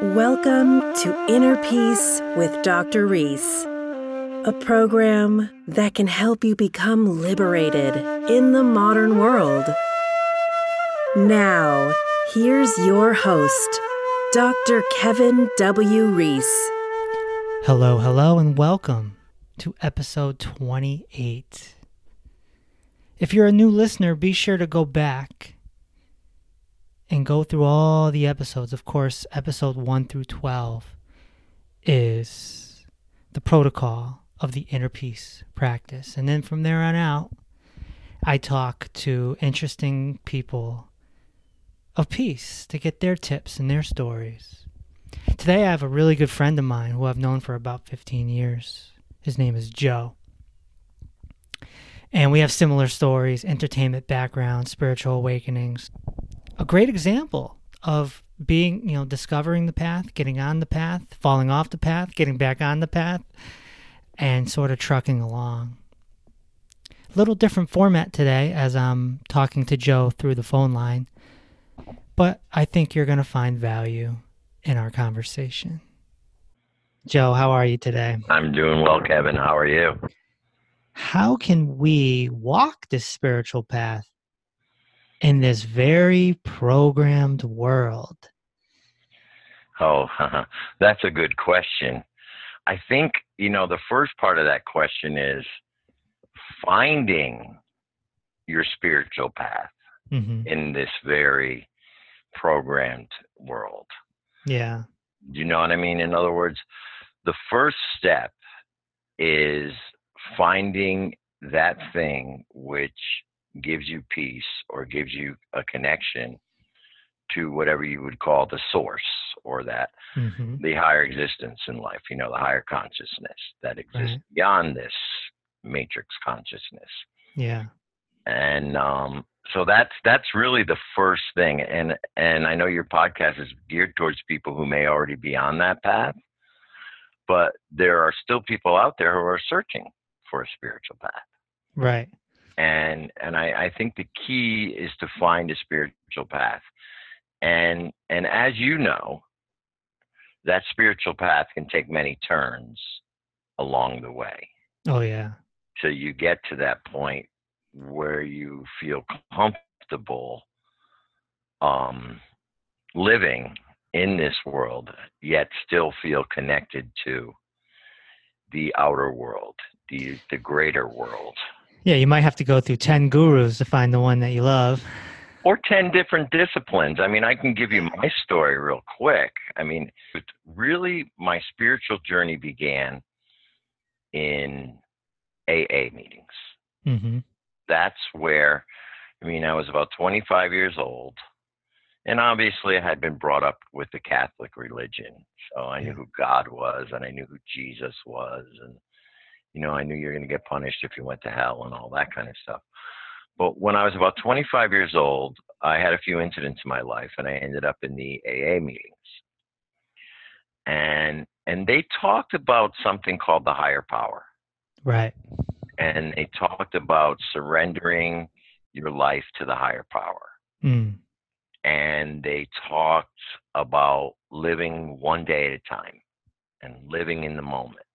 Welcome to Inner Peace with Dr. Reese, a program that can help you become liberated in the modern world. Now, here's your host, Dr. Kevin W. Reese. Hello, hello, and welcome to episode 28. If you're a new listener, be sure to go back and go through all the episodes. Of course, episode 1 through 12 is the protocol of the inner peace practice. And then from there on out, I talk to interesting people of peace to get their tips and their stories. Today, I have a really good friend of mine who I've known for about 15 years. His name is Joe. And we have similar stories, entertainment backgrounds, spiritual awakenings a great example of being, you know, discovering the path, getting on the path, falling off the path, getting back on the path, and sort of trucking along. A little different format today as I'm talking to Joe through the phone line, but I think you're going to find value in our conversation. Joe, how are you today? I'm doing well, Kevin. How are you? How can we walk this spiritual path in this very programmed world? Oh, that's a good question. I think, you know, the first part of that question is finding your spiritual path mm-hmm. in this very programmed world. Yeah. Do you know what I mean? In other words, the first step is finding that thing which gives you peace or gives you a connection to whatever you would call the source or that mm-hmm. the higher existence in life, you know, the higher consciousness that exists right. beyond this matrix consciousness. Yeah. And um, so that's that's really the first thing. And and I know your podcast is geared towards people who may already be on that path, but there are still people out there who are searching for a spiritual path. Right and and I, I think the key is to find a spiritual path. And and as you know that spiritual path can take many turns along the way. Oh yeah. So you get to that point where you feel comfortable um, living in this world yet still feel connected to the outer world the the greater world yeah, you might have to go through 10 gurus to find the one that you love. Or 10 different disciplines. I mean, I can give you my story real quick. I mean, really, my spiritual journey began in AA meetings. Mm-hmm. That's where, I mean, I was about 25 years old. And obviously, I had been brought up with the Catholic religion. So I knew who God was and I knew who Jesus was. And you know, I knew you were going to get punished if you went to hell and all that kind of stuff. But when I was about 25 years old, I had a few incidents in my life, and I ended up in the AA meetings. And and they talked about something called the higher power. Right. And they talked about surrendering your life to the higher power. Mm. And they talked about living one day at a time and living in the moment.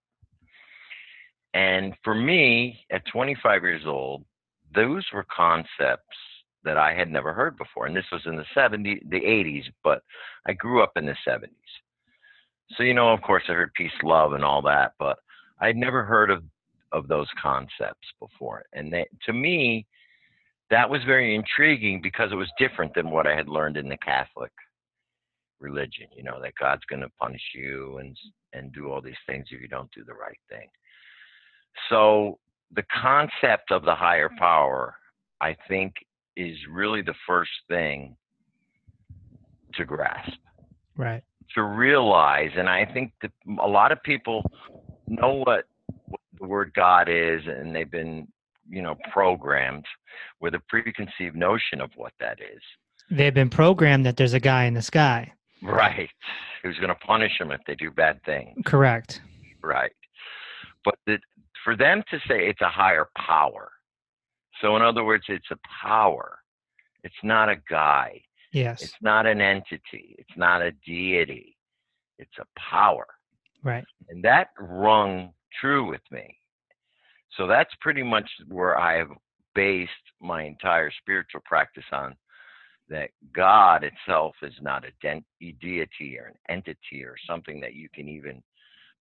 And for me, at 25 years old, those were concepts that I had never heard before. And this was in the 70s, the 80s, but I grew up in the 70s. So, you know, of course, I heard peace, love, and all that, but I'd never heard of, of those concepts before. And they, to me, that was very intriguing because it was different than what I had learned in the Catholic religion, you know, that God's going to punish you and, and do all these things if you don't do the right thing. So the concept of the higher mm. power, I think, is really the first thing to grasp. Right. To realize, and I think that a lot of people know what, what the word God is, and they've been, you know, programmed with a preconceived notion of what that is. They've been programmed that there's a guy in the sky. Right. Who's going to punish them if they do bad things. Correct. Right. But the, for them to say it's a higher power. So, in other words, it's a power. It's not a guy. Yes. It's not an entity. It's not a deity. it's a power. Right. And that rung true with me. So that's pretty much where I have based my entire spiritual practice on that God itself is not a, den- a deity or an entity or something that you can even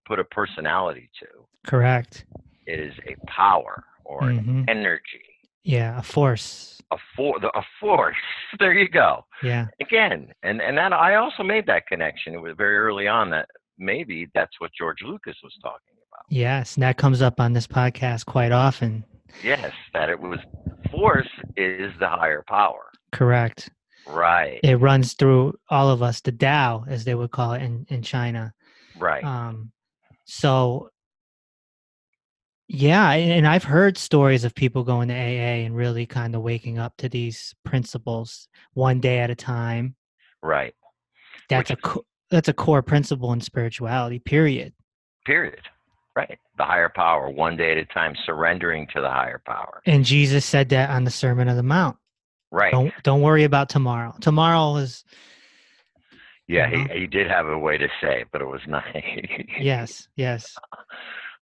put a personality to. Correct. It is a power or Mhm. an energy, Yeah, a force. a for a force. There you go. Yeah. Again, and and that I also made that connection. It was very early on that maybe that's what George Lucas was talking about. Yes, and that comes up on this podcast quite often. Yes, that it was force is the higher power. Correct. Right. It runs through all of us, the Tao, as they would call it in, in China. Right. Um, so, yeah, and I've heard stories of people going to AA and really kind of waking up to these principles one day at a time. right. That's a co- that's a core principle in spirituality. Period. Period. Right. The higher power, one day at a time, surrendering to the higher power. And Jesus said that on the Sermon on the Mount. Right. Don't don't worry about tomorrow. Tomorrow is yeah, uh-huh. he, he did have a way to say it, but it was not. yes, yes.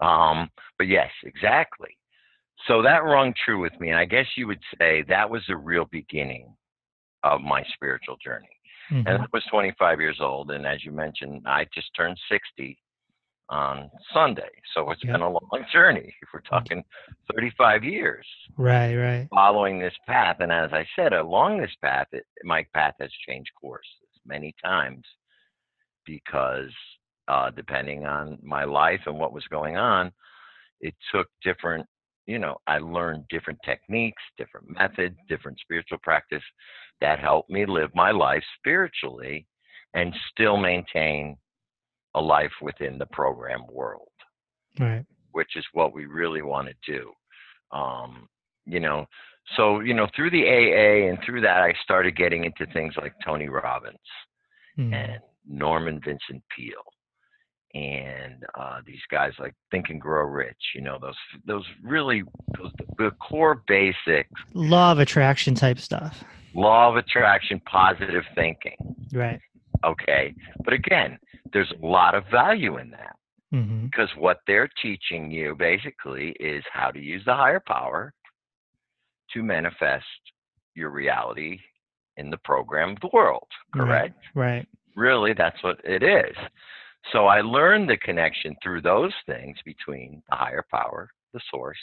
Um, but yes, exactly. So that rung true with me. And I guess you would say that was the real beginning of my spiritual journey. Mhm. And I was 25 years old. And as you mentioned, I just turned 60 on Sunday. So it's Yeah. been a long journey. If we're talking 35 years Right, right. following this path. And as I said, along this path, it, my path has changed course many times because uh, depending on my life and what was going on, it took different, you know, I learned different techniques, different methods, different spiritual practice that helped me live my life spiritually and still maintain a life within the program world Right. which is what we really want to do. Um, you know, so you know, through the AA and through that, I started getting into things like Tony Robbins Mhm. and Norman Vincent Peale, and uh, these guys like Think and Grow Rich. You know, those those really those, the core basics, Law of attraction type stuff. law of attraction, positive thinking. Right. Okay, but again, there's a lot of value in that. hmm because what they're teaching you basically is how to use the higher power to manifest your reality in the programmed world Right. correct Right. really that's what it is so i learned the connection through those things between the higher power the source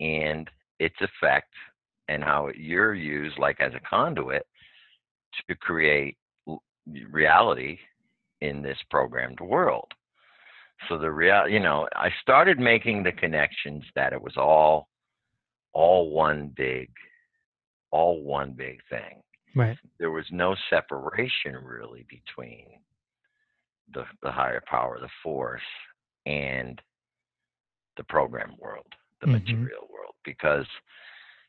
and its effect and how you're used like as a conduit to create reality in this programmed world so the real you know i started making the connections that it was all all one big all one big thing Right. there was no separation really between the the higher power the force and the program world the Mhm. material world because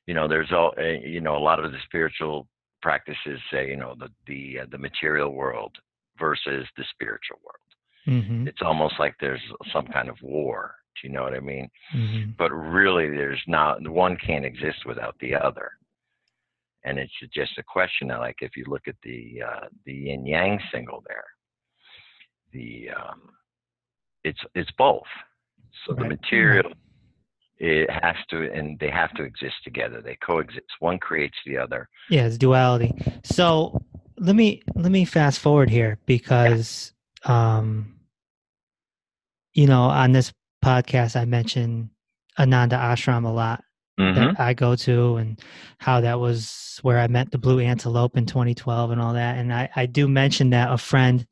you know there's all uh, you know a lot of the spiritual practices say you know the the uh, the material world versus the spiritual world hmm it's almost like there's some kind of war. Do you know what I mean? hmm But really, there's not one can't exist without the other. And it's just a question of like if you look at the uh, the yin yang single there, the um, it's it's both. So the material it has to and they have to exist together. They coexist. One creates the other. Yeah, it's duality. So let me let me fast forward here because um you know, on this podcast I mentioned Ananda Ashram a lot Mm-hmm. that I go to and how that was where I met the blue antelope in 2012 and all that. And I, I do mention that a friend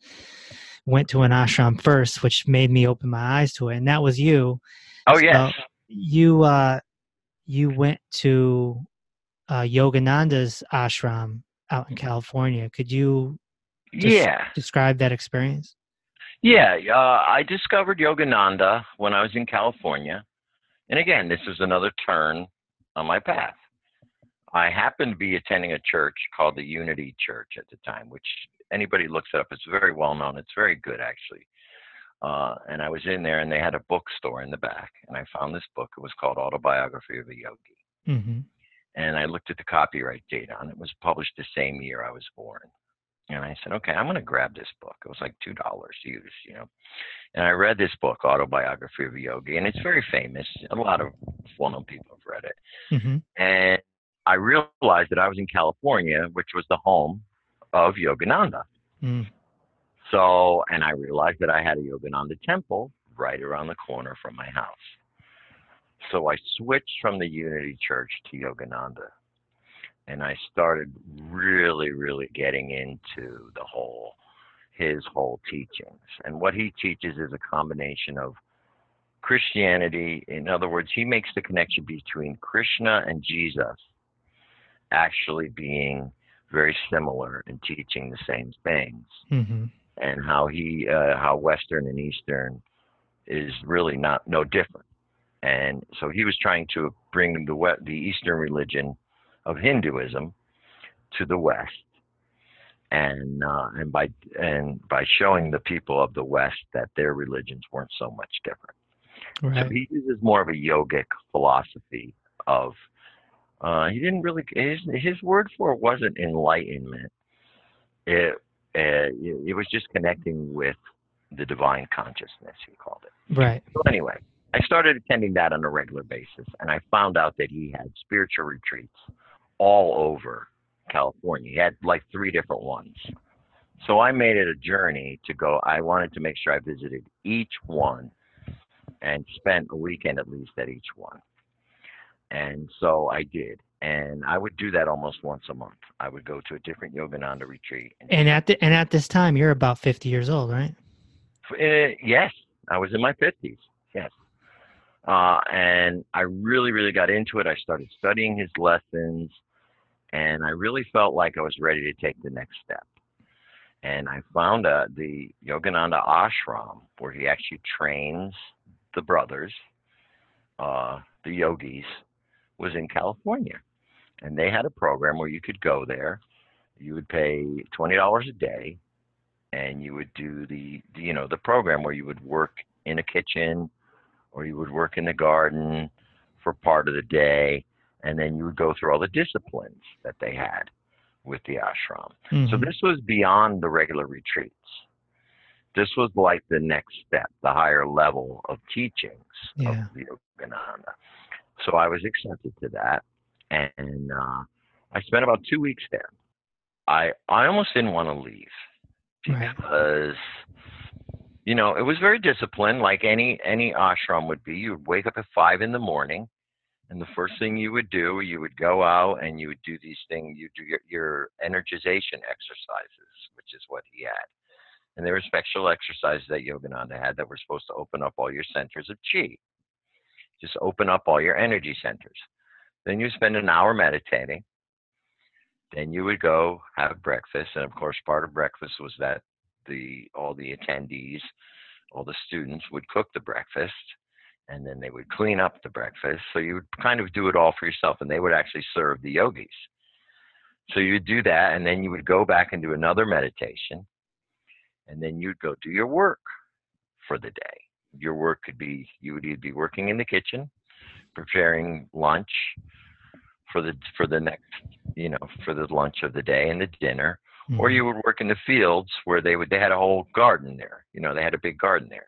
went to an ashram first, which made me open my eyes to it. And that was you. Oh So, yes. You uh you went to uh Yogananda's ashram out in California. Could you Yeah. describe that experience? Yeah, uh, I discovered Yogananda when I was in California. And again, this is another turn on my path. I happened to be attending a church called the Unity Church at the time, which anybody looks it up, it's very well known. It's very good, actually. Uh, and I was in there, and they had a bookstore in the back, and I found this book. It was called Autobiography of a Yogi. Mm-hmm. And I looked at the copyright date on it. It was published the same year I was born. And I said, okay, I'm going to grab this book. It was like $2 used, you know. And I read this book, Autobiography of a Yogi, and it's very famous. A lot of well known people have read it. Mm-hmm. And I realized that I was in California, which was the home of Yogananda. Mm. So, and I realized that I had a Yogananda temple right around the corner from my house. So I switched from the Unity Church to Yogananda. And I started really, really getting into the whole, his whole teachings. And what he teaches is a combination of Christianity. In other words, he makes the connection between Krishna and Jesus actually being very similar in teaching the same things. Mm-hmm. And how he, uh, how Western and Eastern is really not no different. And so he was trying to bring the the Eastern religion of Hinduism to the West, and uh, and by and by showing the people of the West that their religions weren't so much different. Right. So he uses more of a yogic philosophy of. Uh, he didn't really his his word for it wasn't enlightenment. It uh, it was just connecting with the divine consciousness. He called it. Right. So anyway, I started attending that on a regular basis, and I found out that he had spiritual retreats all over California. He had like three different ones. So I made it a journey to go. I wanted to make sure I visited each one and spent a weekend at least at each one. And so I did. And I would do that almost once a month. I would go to a different Yogananda retreat. And at the, and at this time, you're about 50 years old, right? Uh, yes, I was in my 50s. Yes. Uh, and I really, really got into it. I started studying his lessons, and I really felt like I was ready to take the next step. And I found uh, the Yogananda ashram where he actually trains the brothers, uh, the yogis, was in California. And they had a program where you could go there. You would pay $20 a day, and you would do the, you know the program where you would work in a kitchen or you would work in the garden for part of the day and then you would go through all the disciplines that they had with the ashram Mhm. so this was beyond the regular retreats this was like the next step the higher level of teachings Yeah. of the yogananda so i was accepted to that and uh, i spent about two weeks there. I i almost didn't want to leave Right. because you know it was very disciplined like any any ashram would be. You would wake up at five in the morning and the first thing you would do you would go out and you would do these things you do your, your energization exercises which is what he had. And there were special exercises that yogananda had that were supposed to open up all your centers of chi just open up all your energy centers. Then you spend an hour meditating. Then you would go have breakfast and of course part of breakfast was that the all the attendees all the students would cook the breakfast and then they would clean up the breakfast. So you would kind of do it all for yourself and they would actually serve the yogis. So you would do that and then you would go back and do another meditation and then you'd go do your work for the day your work could be you would either be working in the kitchen preparing lunch for the for the next you know for the lunch of the day and the dinner or Mhm. you would work in the fields where they would they had a whole garden there you know they had a big garden there.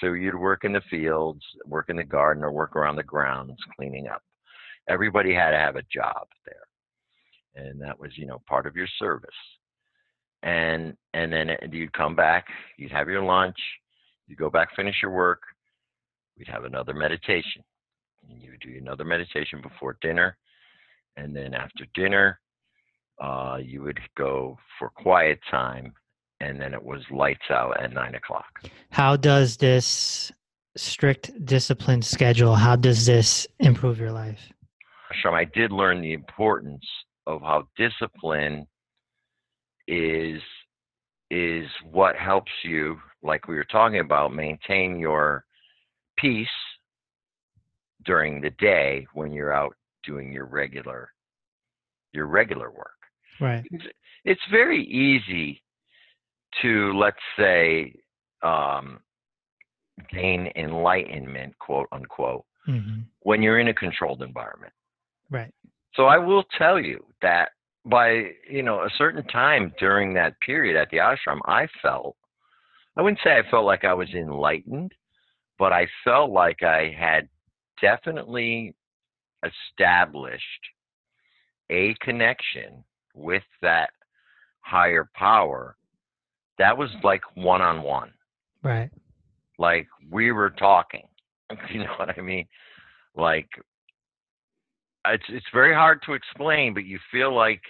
So you'd work in the fields work in the garden or work around the grounds cleaning up. Everybody had to have a job there. And that was you know part of your service. And and then you'd come back you'd have your lunch you go back finish your work we'd have another meditation. And you would do another meditation before dinner. And then after dinner uh, you would go for quiet time and then it was lights out at nine o'clock. How does this strict discipline schedule, how does this improve your life? Ashram, I did learn the importance of how discipline is is what helps you, like we were talking about, maintain your peace during the day when you're out doing your regular your regular work. Right. It's, it's very easy to let's say um, gain enlightenment, quote unquote, hmm when you're in a controlled environment. Right. So I will tell you that by you know a certain time during that period at the ashram, I felt I wouldn't say I felt like I was enlightened, but I felt like I had definitely established a connection with that higher power that was like one on one. Right. Like we were talking. You know what I mean? Like it's it's very hard to explain, but you feel like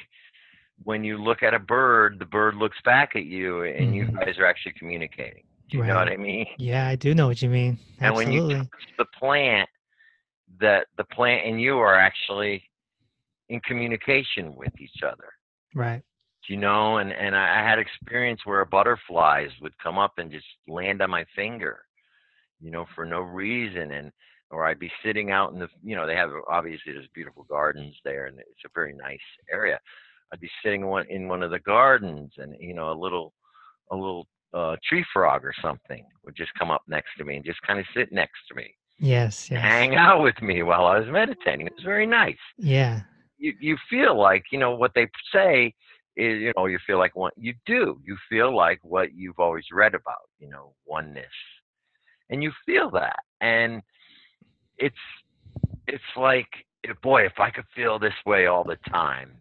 when you look at a bird, the bird looks back at you and mm-hmm. you guys are actually communicating. Do you right. know what I mean? Yeah, I do know what you mean. Absolutely. And when you touch the plant, that the plant and you are actually in communication with each other. Right. You know, and and I had experience where butterflies would come up and just land on my finger, you know, for no reason, and or I'd be sitting out in the, you know, they have obviously there's beautiful gardens there, and it's a very nice area. I'd be sitting one in one of the gardens, and you know, a little, a little uh, tree frog or something would just come up next to me and just kind of sit next to me. Yes, yes. Hang out with me while I was meditating. It was very nice. Yeah. You you feel like you know what they say is you know you feel like what you do. You feel like what you've always read about. You know oneness, and you feel that, and it's it's like boy if I could feel this way all the time,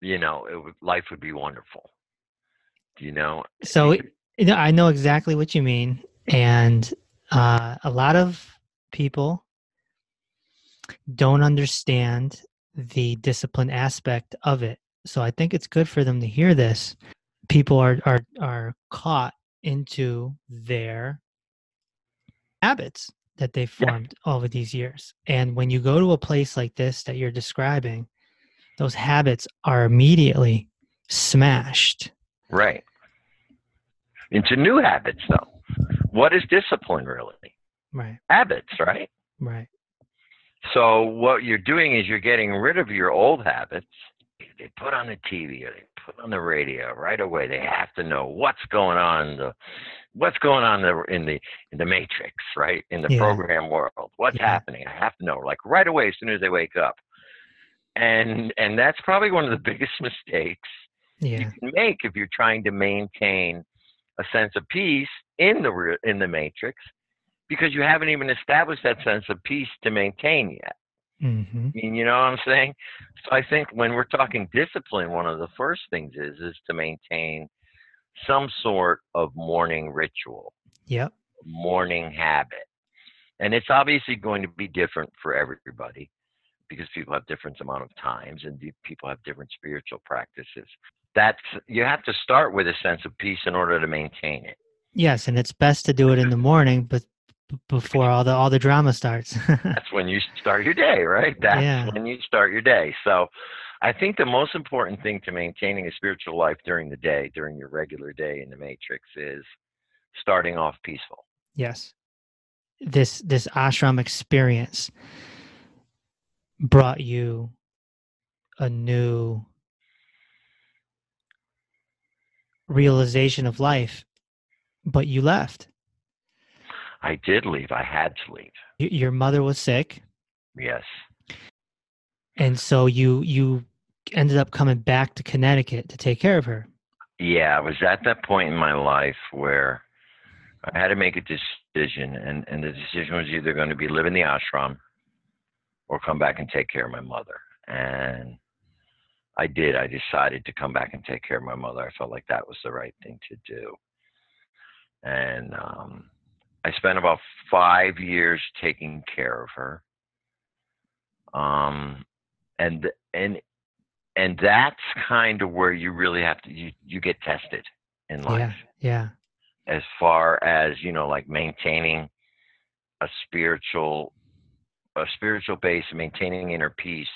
you know it would, life would be wonderful. You know. So I know exactly what you mean, and uh, a lot of people don't understand the discipline aspect of it. So I think it's good for them to hear this. People are are are caught into their habits that they've formed yeah. over these years. And when you go to a place like this that you're describing, those habits are immediately smashed. Right. Into new habits though what is discipline really? Right. Habits, right? Right. So what you're doing is you're getting rid of your old habits. They put on the TV or they put on the radio right away. They have to know what's going on the what's going on in the in the matrix, right? In the yeah. program world. What's yeah. happening? I have to know like right away as soon as they wake up. And and that's probably one of the biggest mistakes yeah. you can make if you're trying to maintain a sense of peace in the in the matrix because you haven't even established that sense of peace to maintain yet. Mm-hmm. You know what I'm saying? So I think when we're talking discipline, one of the first things is is to maintain some sort of morning ritual. Yep. Morning habit. And it's obviously going to be different for everybody because people have different amount of times and people have different spiritual practices. That's you have to start with a sense of peace in order to maintain it. Yes, and it's best to do it in the morning, but before all the all the drama starts. That's when you start your day, right? That's yeah. when you start your day. So I think the most important thing to maintaining a spiritual life during the day, during your regular day in the matrix is starting off peaceful. Yes. This this ashram experience brought you a new realization of life but you left. I did leave. I had to leave. Your mother was sick. Yes. And so you you ended up coming back to Connecticut to take care of her. Yeah, I was at that point in my life where I had to make a decision, and, and the decision was either going to be live in the ashram or come back and take care of my mother. And I did. I decided to come back and take care of my mother. I felt like that was the right thing to do and um, I spent about five years taking care of her. Um, and and and that's kind of where you really have to you you get tested in life. Yeah. yeah. As far as you know, like maintaining a spiritual a spiritual base, maintaining inner peace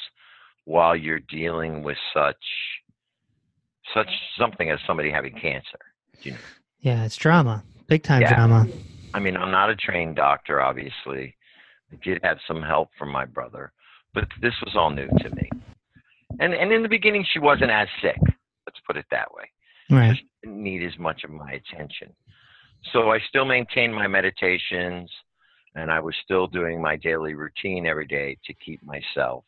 while you're dealing with such such something as somebody having cancer. You know? Yeah, it's drama. Big time yeah. drama. I mean, I'm not a trained doctor, obviously. I did have some help from my brother, but this was all new to me. And and in the beginning, she wasn't as sick. Let's put it that way. Right. She didn't need as much of my attention. So I still maintained my meditations, and I was still doing my daily routine every day to keep myself,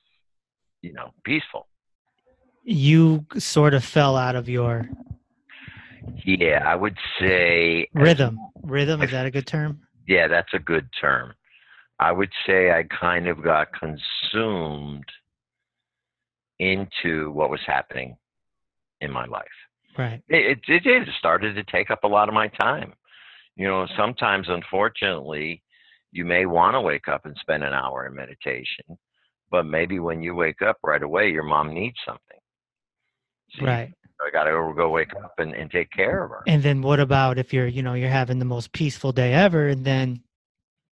you know, peaceful. you sort of fell out of your Yeah, I would say rhythm. Rhythm is that a good term? Yeah, that's a good term. I would say I kind of got consumed into what was happening in my life. Right. It, it, it did. It started to take up a lot of my time. You know, sometimes, unfortunately, you may want to wake up and spend an hour in meditation, but maybe when you wake up right away, your mom needs something. So Right. I got to go wake up and, and take care of her. And then what about if you're, you know, you're having the most peaceful day ever, and then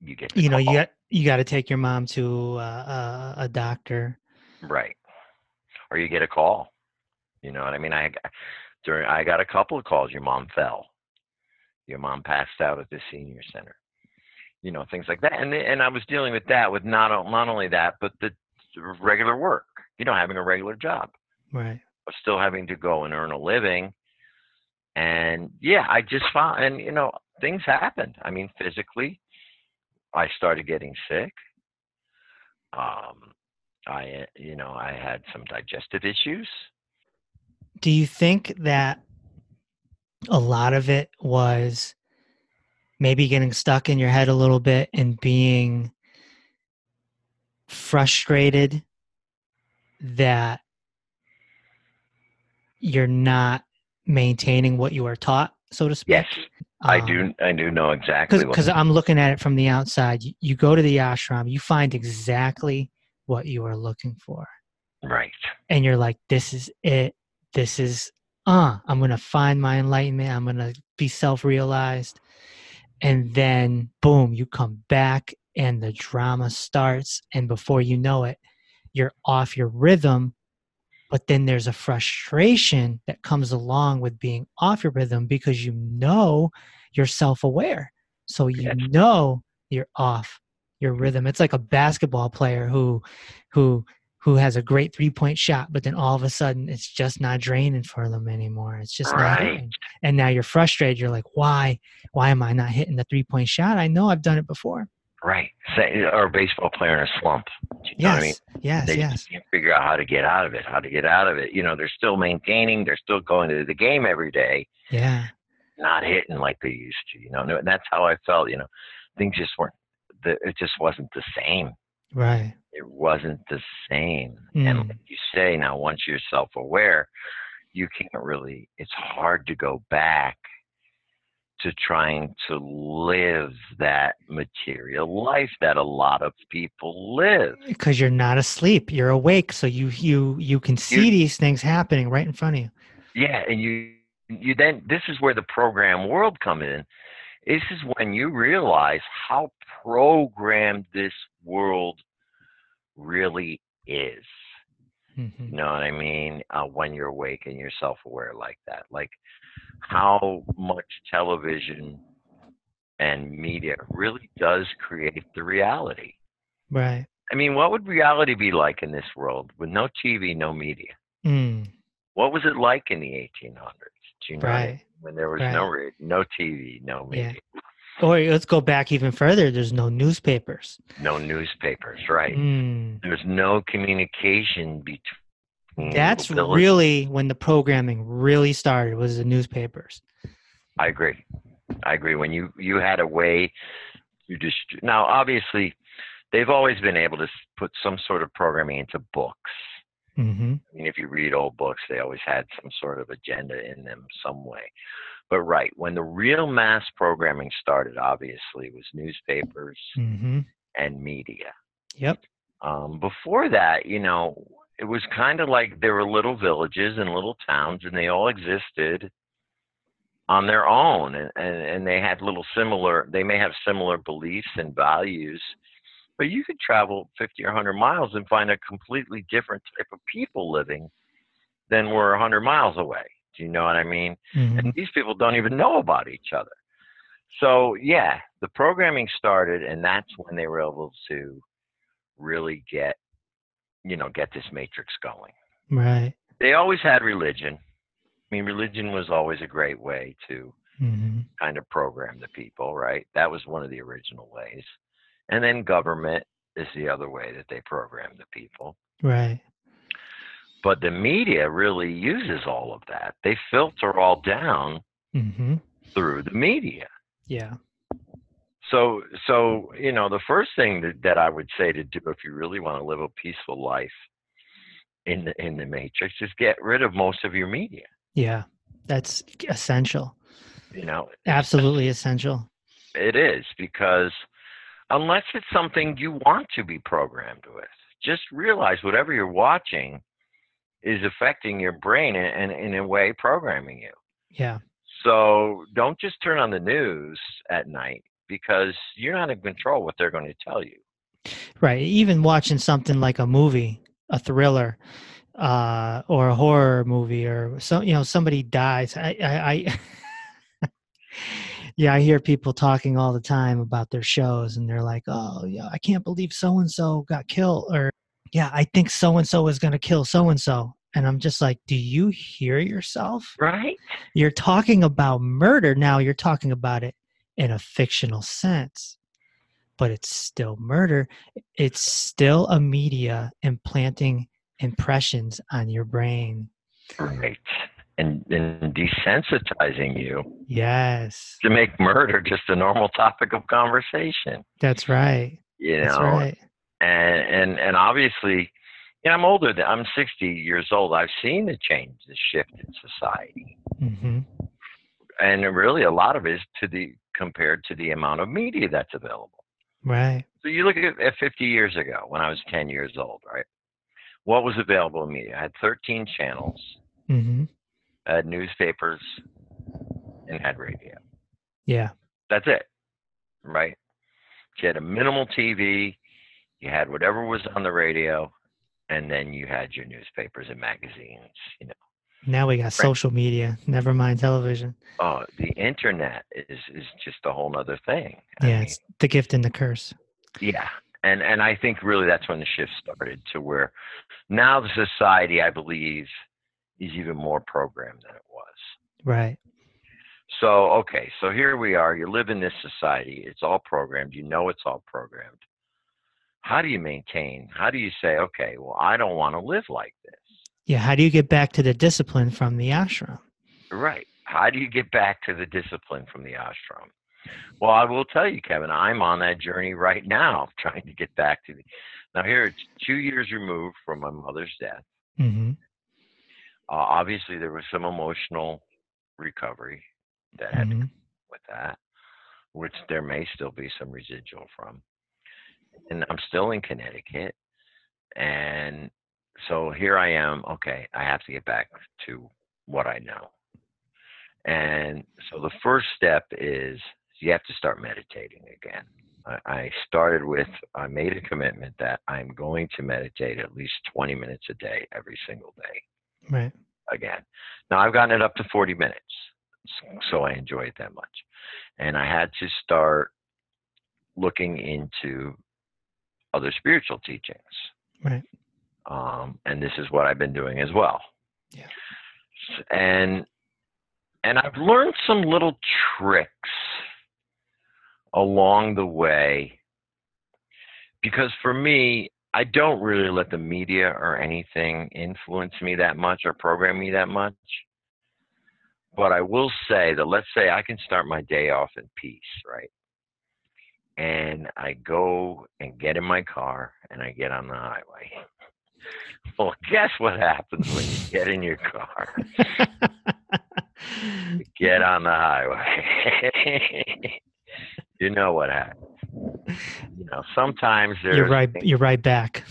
you get, you know you got you got to take your mom to uh, a, a doctor. Right. Or you get a call. You know what I mean? I during I got a couple of calls. Your mom fell. Your mom passed out at the senior center. You know things like that. And and I was dealing with that with not not only that, but the regular work. You know, having a regular job, Right. but still having to go and earn a living. And yeah, I just found and you know things happened. I mean, physically, I started getting sick. Um, I you know I had some digestive issues. Do you think that a lot of it was maybe getting stuck in your head a little bit and being frustrated that you're not maintaining what you are taught, so to speak? Yes, I Um, do. I do know exactly. what- because I'm looking at it from the outside. You, you go to the ashram, you find exactly what you are looking for, right. and you're like, "This is it. This is uh. I'm gonna find my enlightenment. I'm gonna be self-realized." And then, boom, you come back, and the drama starts, and before you know it, you're off your rhythm. But then there's a frustration that comes along with being off your rhythm because you know you're self-aware so you Yes. know you're off your rhythm it's like a basketball player who who who has a great three-point shot but then all of a sudden it's just not draining for them anymore it's just not Right. hitting. and now you're frustrated you're like why why am i not hitting the three-point shot i know i've done it before Right. Say, or a baseball player in a slump. You know yes I mean? yes They yes just can't figure out how to get out of it. How to get out of it. You know, they're still maintaining. They're still going to the game every day. yeah not hitting like they used to. You know, and that's how I felt. You know, things just weren't. The, it just wasn't the same. right It wasn't the same. Mm. And like you say, now once you're self-aware, you can't really. It's hard to go back to trying to live that material life that a lot of people live. because you're not asleep you're awake so you you you can see these things happening right in front of you Yeah, and you you then this is where the program world come in. This is when you realize how programmed this world really is. Mhm. You know what I mean? Uh, when you're awake and you're self-aware like that, like how much television and media really does create the reality. right I mean, what would reality be like in this world with no TV, no media? mm. What was it like in the 1800s? Do you know what I mean? right when there was no Right. ra- no TV, no Yeah. Or let's go back even further. There's no newspapers. no newspapers, right? Mm. There's no communication between. That's villages. really when the programming really started. Was the newspapers? I agree. I agree. When you you had a way you just now obviously they've always been able to put some sort of programming into books. Hmm I mean, if you read old books, they always had some sort of agenda in them some way. But right when the real mass programming started, obviously, was newspapers hmm and media. Yep. Um, before that, you know, it was kind of like there were little villages and little towns, and they all existed on their own, and, and, and they had little similar. They may have similar beliefs and values, but you could travel 50 or 100 miles and find a completely different type of people living than were 100 miles away. Do you know what I mean? hmm and these people don't even know about each other. So yeah, the programming started, and that's when they were able to really get, you know, get this matrix going. Right. They always had religion. I mean, religion was always a great way to hmm kind of program the people, right? That was one of the original ways. And then government is the other way that they program the people. Right. But the media really uses all of that. They filter all down Mm-hmm. through the media. Yeah. So, so you know, the first thing that, that I would say to do if you really want to live a peaceful life in the in the matrix is get rid of most of your media. Yeah. That's essential. You know, Absolutely essential. it is because unless it's something you want to be programmed with, just realize whatever you're watching is affecting your brain and, and in a way programming you. Yeah. So don't just turn on the news at night because you're not in control what they're going to tell you. Right. Even watching something like a movie, a thriller, uh, or a horror movie, or some, you know, somebody dies. I, I, I yeah, I hear people talking all the time about their shows, and they're like, "Oh, yeah, I can't believe so and so got killed," or "Yeah, I think so and so is going to kill so and so," and I'm just like, "Do you hear yourself? Right? You're talking about murder now. You're talking about it in a fictional sense." but it's still murder. It's still a media implanting impressions on your brain. Right. And, and desensitizing you Yes, to make murder just a normal topic of conversation. that's right. You That's right. and and and obviously, you know, I'm older. Than, I'm 60 years old. I've seen the change, the shift in society, hmm and really a lot of it is to the compared to the amount of media that's available. Right. So you look at, at 50 years ago when I was 10 years old, right? What was available in media? I had 13 channels, hmm Had newspapers, and had radio. Yeah. That's it, right? You had a minimal TV, you had whatever was on the radio, and then you had your newspapers and magazines. You know, Now we got social media. Never mind television. oh, the internet is is just a whole other thing. I Yeah, mean, it's the gift and the curse. Yeah. And and I think really that's when the shift started to where now the society I believe is even more programmed than it was. Right. So okay, so here we are. You live in this society. It's all programmed. You know it's all programmed. How do you maintain? How do you say, okay, well, I don't want to live like this? Yeah. How do you get back to the discipline from the ashram? Right. How do you get back to the discipline from the ashram? Well, I will tell you, Kevin, I'm on that journey right now, trying to get back to the. Now, here it's two years removed from my mother's death. hmm Uh, obviously, there was some emotional recovery that had to hmm come with that, which there may still be some residual from. And I'm still in Connecticut, and so here I am. Okay, I have to get back to what I know. And so the first step is you have to start meditating again. I started with, I made a commitment that I'm going to meditate at least 20 minutes a day, every single day Right. again. Now I've gotten it up to 40 minutes, so I enjoy it that much. And I had to start looking into other spiritual teachings. Right. Um, and this is what I've been doing as well. Yeah. And and I've learned some little tricks along the way because for me, I don't really let the media or anything influence me that much or program me that much. But I will say that let's say I can start my day off in peace, right? And I go and get in my car and I get on the highway. Well, guess what happens when you get in your car? Get on the highway. you know what happens. You know, sometimes there's you're right. You're right back.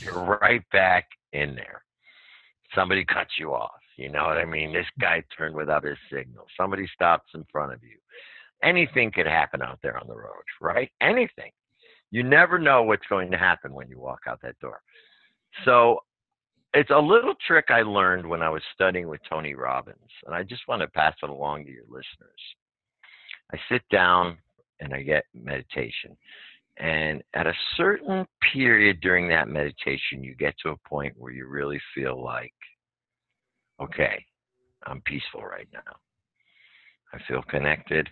you're right back in there. Somebody cuts you off. You know what I mean? This guy turned without his signal. Somebody stops in front of you. Anything could happen out there on the road, right? Anything. You never know what's going to happen when you walk out that door. So it's a little trick I learned when I was studying with Tony Robbins, and I just want to pass it along to your listeners. I sit down and I get meditation. And at a certain period during that meditation, you get to a point where you really feel like, okay, I'm peaceful right now. I feel connected.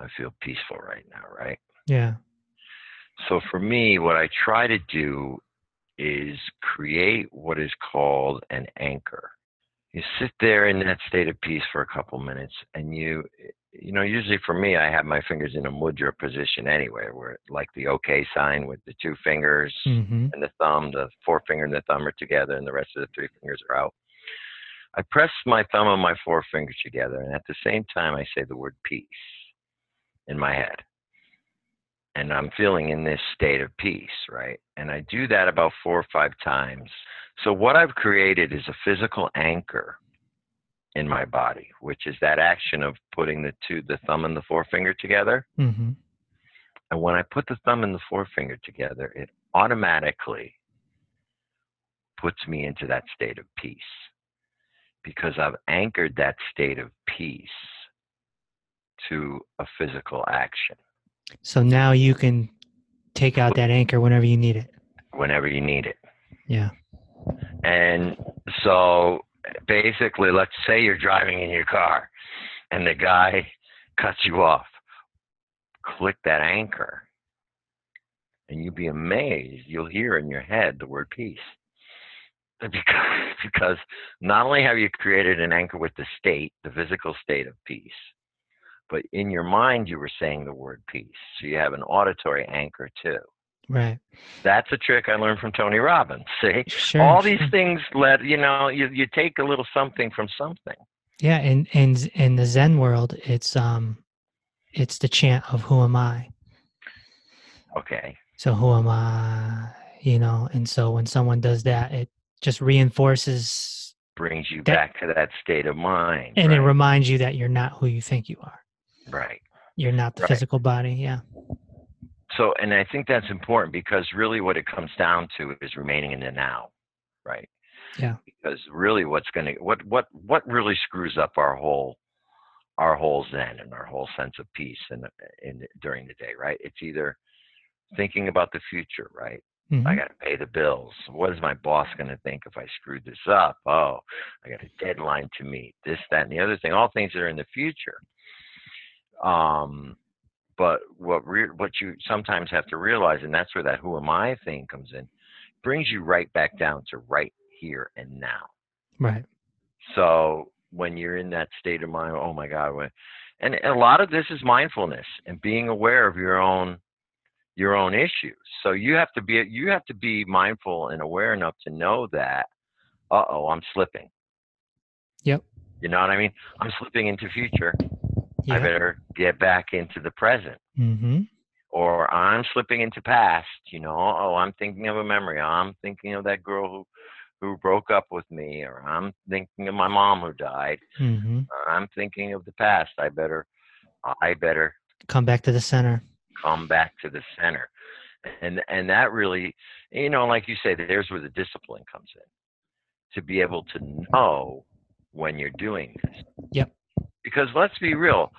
I feel peaceful right now, right? Yeah. So for me, what I try to do is create what is called an anchor. You sit there in that state of peace for a couple minutes, and you, you know, usually for me, I have my fingers in a mudra position anyway, where like the OK sign with the two fingers Mm-hmm. and the thumb, the forefinger and the thumb are together, and the rest of the three fingers are out. I press my thumb and my forefinger together, and at the same time, I say the word peace in my head. And I'm feeling in this state of peace, right? And I do that about four or five times. So, what I've created is a physical anchor in my body, which is that action of putting the two, the thumb and the forefinger together. Mm-hmm. And when I put the thumb and the forefinger together, it automatically puts me into that state of peace because I've anchored that state of peace to a physical action So now you can take out that anchor whenever you need it. whenever you need it. Yeah. And so basically, let's say you're driving in your car and the guy cuts you off. Click that anchor and you'll be amazed. You'll hear in your head the word peace. Because, because not only have you created an anchor with the state, the physical state of peace, but in your mind you were saying the word peace. So you have an auditory anchor too. Right. That's a trick I learned from Tony Robbins. See? Sure. all these things let you know you, you take a little something from something Yeah, and and in the Zen world, it's um, it's the chant of "Who am I?" okay So who am I? You know, and so when someone does that, it just reinforces brings you That- back to that state of mind and it reminds you that you're not who you think you are. right You're not the Right. physical body. Yeah. So and i think that's important because really what it comes down to is remaining in the now right Yeah. because really what's going to what what what really screws up our whole our whole zen and our whole sense of peace in, in during the day right it's either thinking about the future right Mhm. I got to pay the bills. What is my boss going to think if I screwed this up? Oh, I got a deadline to meet. This, that, and the other thing. All things that are in the future. Um, but what re- what you sometimes have to realize, and that's where that "who am I" thing comes in, brings you right back down to right here and now. Right. So when you're in that state of mind, oh my God, when, and a lot of this is mindfulness and being aware of your own your own issues. So you have to be you have to be mindful and aware enough to know that, uh oh, I'm slipping. Yep. You know what I mean? I'm slipping into future. I better get back into the present. Mm-hmm. Or I'm slipping into past, you know, oh, I'm thinking of a memory. I'm thinking of that girl who who broke up with me, or I'm thinking of my mom who died. Mm-hmm. I'm thinking of the past. I better, I better Come back to the center. come back to the center, and and that really, you know, like you say, there's where the discipline comes in, to be able to know when you're doing this. Yep. Because let's be real,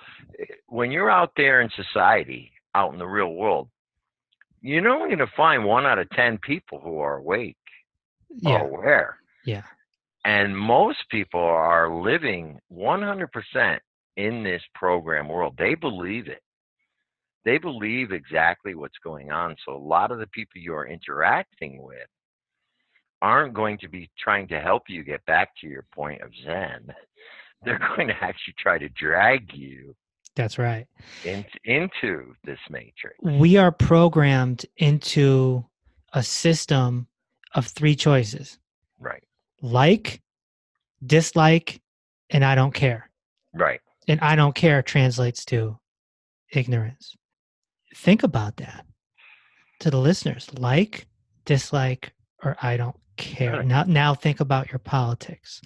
when you're out there in society, out in the real world, you're only going to find one out of ten people who are awake Yeah. or aware. Yeah. And most people are living 100% in this program world. They believe it. They believe exactly what's going on. So a lot of the people you're interacting with aren't going to be trying to help you get back to your point of Zen. They're going to actually try to drag you That's right. into, into this matrix. We are programmed into a system of three choices Right. like, dislike, and I don't care. Right. And I don't care translates to ignorance. Think about that to the listeners like, dislike, or I don't care. Right. Now, now think about your politics.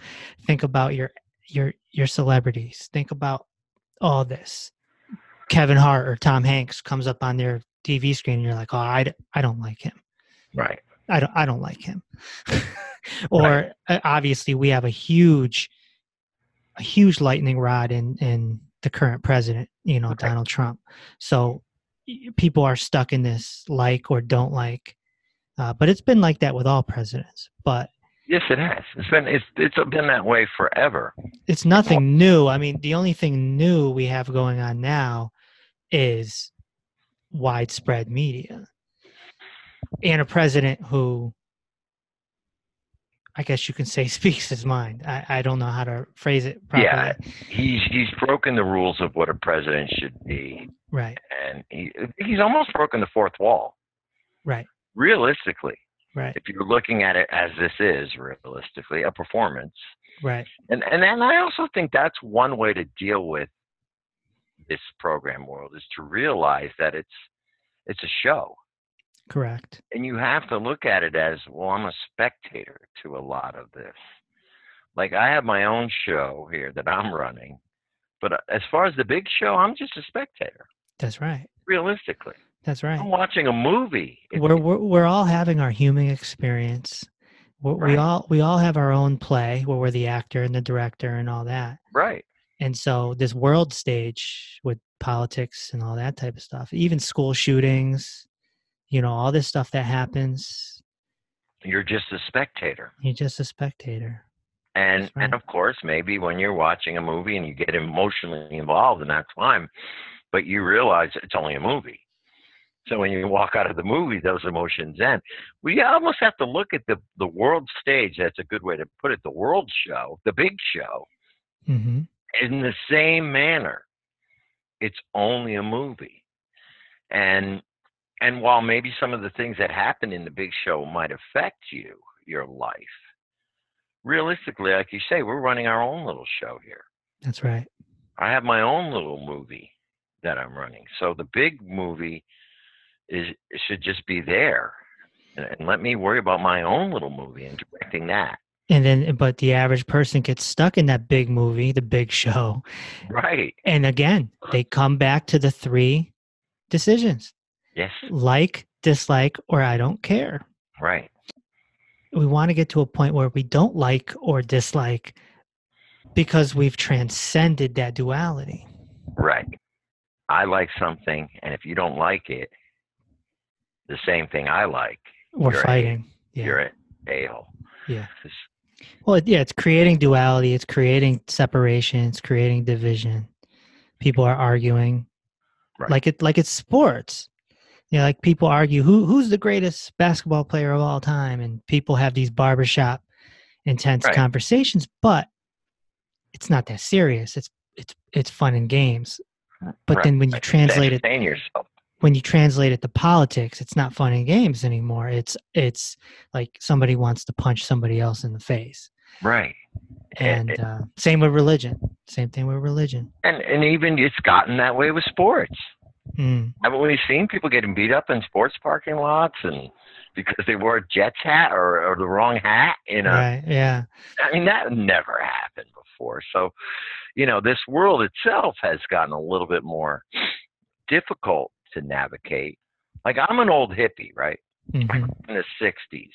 Think about your your your celebrities. Think about all this. Kevin Hart or Tom Hanks comes up on their TV screen, and you're like, "Oh, I, I don't like him. Right. I don't I don't like him." or Right. uh, obviously, we have a huge, a huge lightning rod in in the current president, you know, Right. Donald Trump. So people are stuck in this like or don't like. Uh, but it's been like that with all presidents. But Yes, it has. It's been it's it's been that way forever. it's nothing new. I mean, the only thing new we have going on now is widespread media and a president who I guess you can say speaks his mind. I, I don't know how to phrase it properly. Yeah, he's he's broken the rules of what a president should be, Right. and he he's almost broken the fourth wall. Right. Realistically, Right. if you're looking at it as this is realistically a performance, Right. and and then I also think that's one way to deal with this program world is to realize that it's it's a show. Correct. and you have to look at it as well i'm a spectator to a lot of this like i have my own show here that i'm running but uh, as far as the big show i'm just a spectator That's right. realistically That's right. i'm watching a movie we're, we're we're all having our human experience. We're, We all we all have our own play where we're the actor and the director and all that. right And so this world stage with politics and all that type of stuff, even school shootings, you know, all this stuff that happens, you're just a spectator you're just a spectator. and right. and of course maybe when you're watching a movie and you get emotionally involved and that's fine but you realize it's only a movie so when you walk out of the movie those emotions end. We almost have to look at the the world stage that's a good way to put it the world show the big show hmm in the same manner. It's only a movie. And and while maybe some of the things that happen in the big show might affect you your life realistically like you say we're running our own little show here. That's right. i have my own little movie that i'm running. So the big movie is should just be there and, and let me worry about my own little movie and directing that And then, but the average person gets stuck in that big movie, the big show. right And again, they come back to the three decisions yes like, dislike, or I don't care. right We want to get to a point where we don't like or dislike because we've transcended that duality. Right. I like something, and if you don't like it, the same thing I like, We're You're a- fighting. Yeah. you're a a-hole. Yeah. Well, yeah, it's creating duality. It's creating separation. It's creating division. People are arguing, Right. like it, like it's sports. You know, like people argue who who's the greatest basketball player of all time, and people have these barbershop intense Right. conversations. But it's not that serious. It's it's it's fun and games. But right, then when you. Translate it yourself. When you translate it to politics, it's not fun and games anymore. It's it's like somebody wants to punch somebody else in the face. Right. And uh, same with religion. Same thing with religion. And and even it's gotten that way with sports. Mm, Haven't we seen people getting beat up in sports parking lots and because they wore a Jets hat or, or the wrong hat? You know, Right. Yeah. I mean, that never happened before. So, you know, this world itself has gotten a little bit more difficult to navigate. Like, I'm an old hippie, right? hmm In the 60s.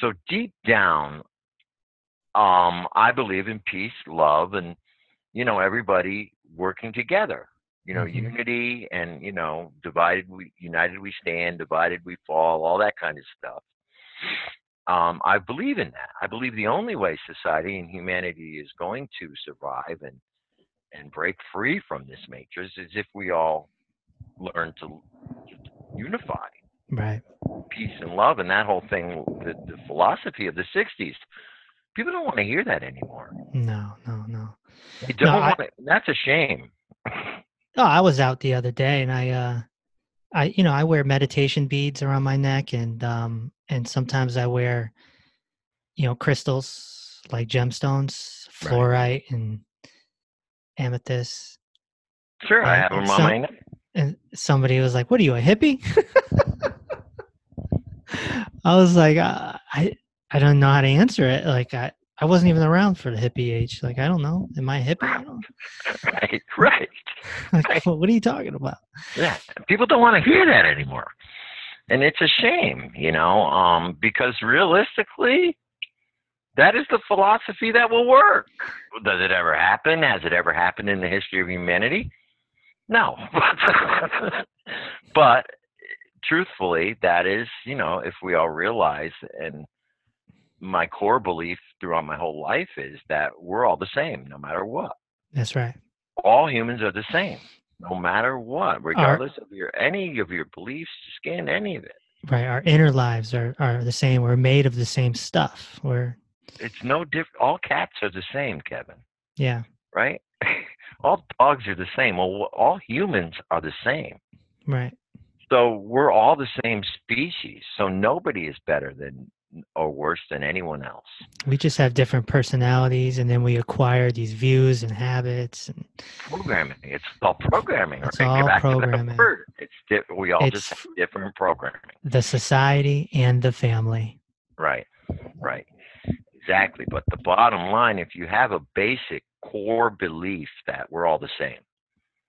So, deep down, um, I believe in peace, love, and, you know, everybody working together. You know, Mhm. unity and, you know, divided we, united we stand, divided we fall, all that kind of stuff um, I believe in that. I believe the only way society and humanity is going to survive and and break free from this matrix is if we all learn to unify, Right. peace and love, and that whole thing, the, the philosophy of the '60s. People don't want to hear that anymore. No. No. No. They don't No, I- want to, that's a shame. Oh, I was out the other day, and I, uh, I, you know, I wear meditation beads around my neck, and um, and sometimes I wear, you know, crystals like gemstones, Right. fluorite, and amethyst. Sure, I have them on my neck. And somebody was like, "What are you, a hippie?" I was like, uh, "I I don't know how to answer it. Like, I I wasn't even around for the hippie age. Like, I don't know. Am I a hippie? I Right, right. like, Right. what are you talking about?" Yeah, people don't want to hear that anymore, and it's a shame, you know, um, because realistically, that is the philosophy that will work. Does it ever happen? Has it ever happened in the history of humanity? No, but truthfully, that is, you know, if we all realize, and my core belief throughout my whole life is that we're all the same, no matter what That's right. all humans are the same no matter what regardless of your any of your beliefs skin any of it Right. Our inner lives are are the same. We're made of the same stuff. We're it's no different. All cats are the same, Kevin. Yeah. Right? all dogs are the same. Well, all humans are the same. Right. So we're all the same species. So nobody is better than or worse than anyone else. We just have different personalities, and then we acquire these views and habits. And Programming. It's all programming. It's right? all Get back to that programming. It's di- we all It's just have different programming. the society and the family. Right. Right. Exactly. But the bottom line, if you have a basic core belief that we're all the same,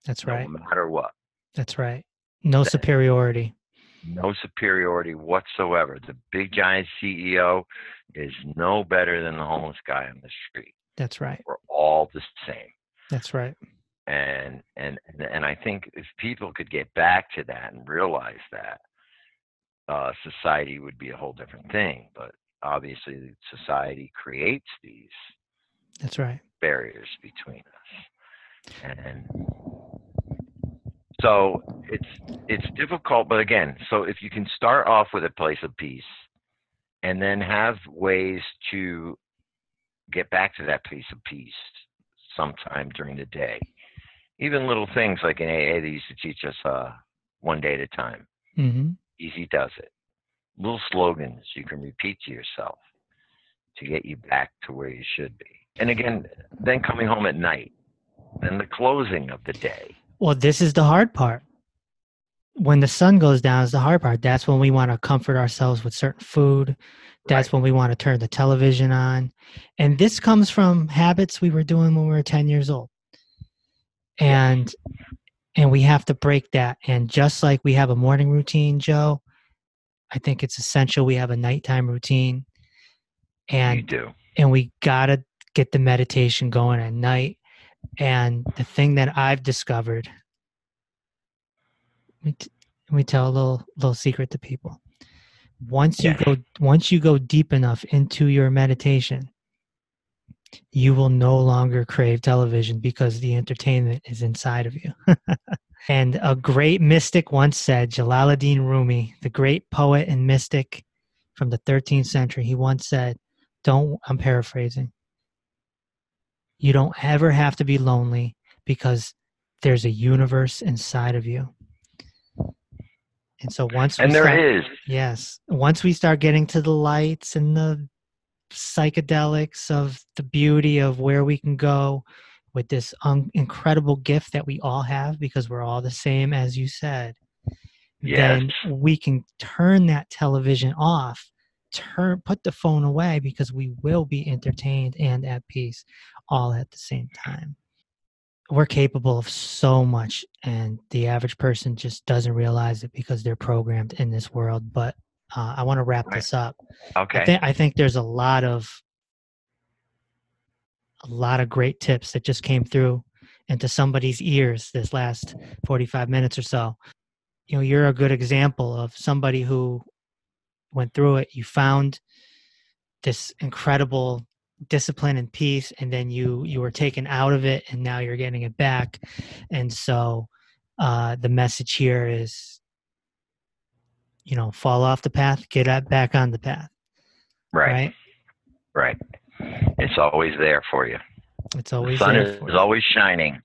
That's right. no matter what, That's right. No superiority. no superiority whatsoever. The big giant CEO is no better than the homeless guy on the street. That's right. We're all the same. That's right. And and and I think if people could get back to that and realize that, uh, society would be a whole different thing. But obviously, society creates these That's right. Barriers between us, and so it's it's difficult. But again, so if you can start off with a place of peace, and then have ways to get back to that place of peace sometime during the day, even little things like in AA they used to teach us uh, one day at a time. Mm-hmm. Easy does it. Little slogans you can repeat to yourself to get you back to where you should be. And again, then coming home at night, then the closing of the day. Well, this is the hard part. When the sun goes down is the hard part. That's when we want to comfort ourselves with certain food. That's Right. when we want to turn the television on. And this comes from habits we were doing when we were 10 years old. And and we have to break that. And just like we have a morning routine, Joe, I think it's essential we have a nighttime routine. And we do. and we got to get the meditation going at night. And the thing that I've discovered, let me, t- let tell a little little secret to people. Once you Yeah. go once you go deep enough into your meditation, you will no longer crave television because the entertainment is inside of you. and a great mystic once said, Jalaluddin Rumi, the great poet and mystic from the 13th century, he once said, don't i'm paraphrasing you don't ever have to be lonely because there's a universe inside of you and so once we And there start, is. yes once we start getting to the lights and the psychedelics of the beauty of where we can go with this un- incredible gift that we all have because we're all the same as you said Yes. then we can turn that television off turn put the phone away because we will be entertained and at peace all at the same time. We're capable of so much and the average person just doesn't realize it because they're programmed in this world but uh, i want to wrap this up. Okay. I, think, I think there's a lot of a lot of great tips that just came through into somebody's ears this last 45 minutes or so. You know you're a good example of somebody who went through it you found this incredible discipline and peace and then you you were taken out of it and now you're getting it back and so uh the message here is you know fall off the path get up back on the path right. right Right. It's always there for you. it's The always sun there is, for is you. always shining.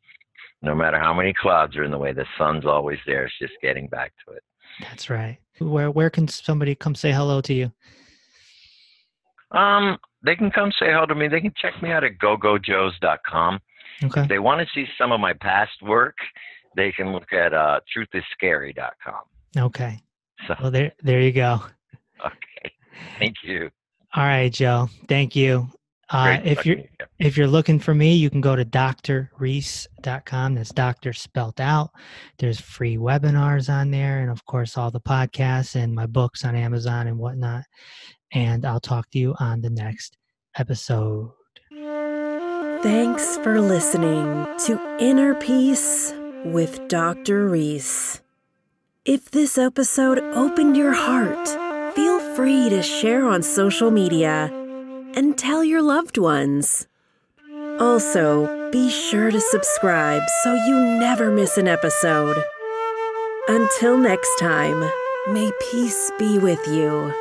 No matter how many clouds are in the way, the sun's always there. It's just getting back to it. That's right where where can somebody come say hello to you Um, they can come say hello to me. They can check me out at gogojoes.com. okay If they want to see some of my past work, they can look at uh, truthisscary.com. okay So, well there there you go okay. Thank you. all right joe thank you uh if you're to you. if you're looking for me, you can go to doctorreese.com. That's doctor spelt out. There's free webinars on there, and of course, all the podcasts and my books on Amazon and whatnot. And I'll talk to you on the next episode. Thanks for listening to Inner Peace with Dr. Reese. If this episode opened your heart, feel free to share on social media and tell your loved ones. Also, be sure to subscribe so you never miss an episode. Until next time, may peace be with you.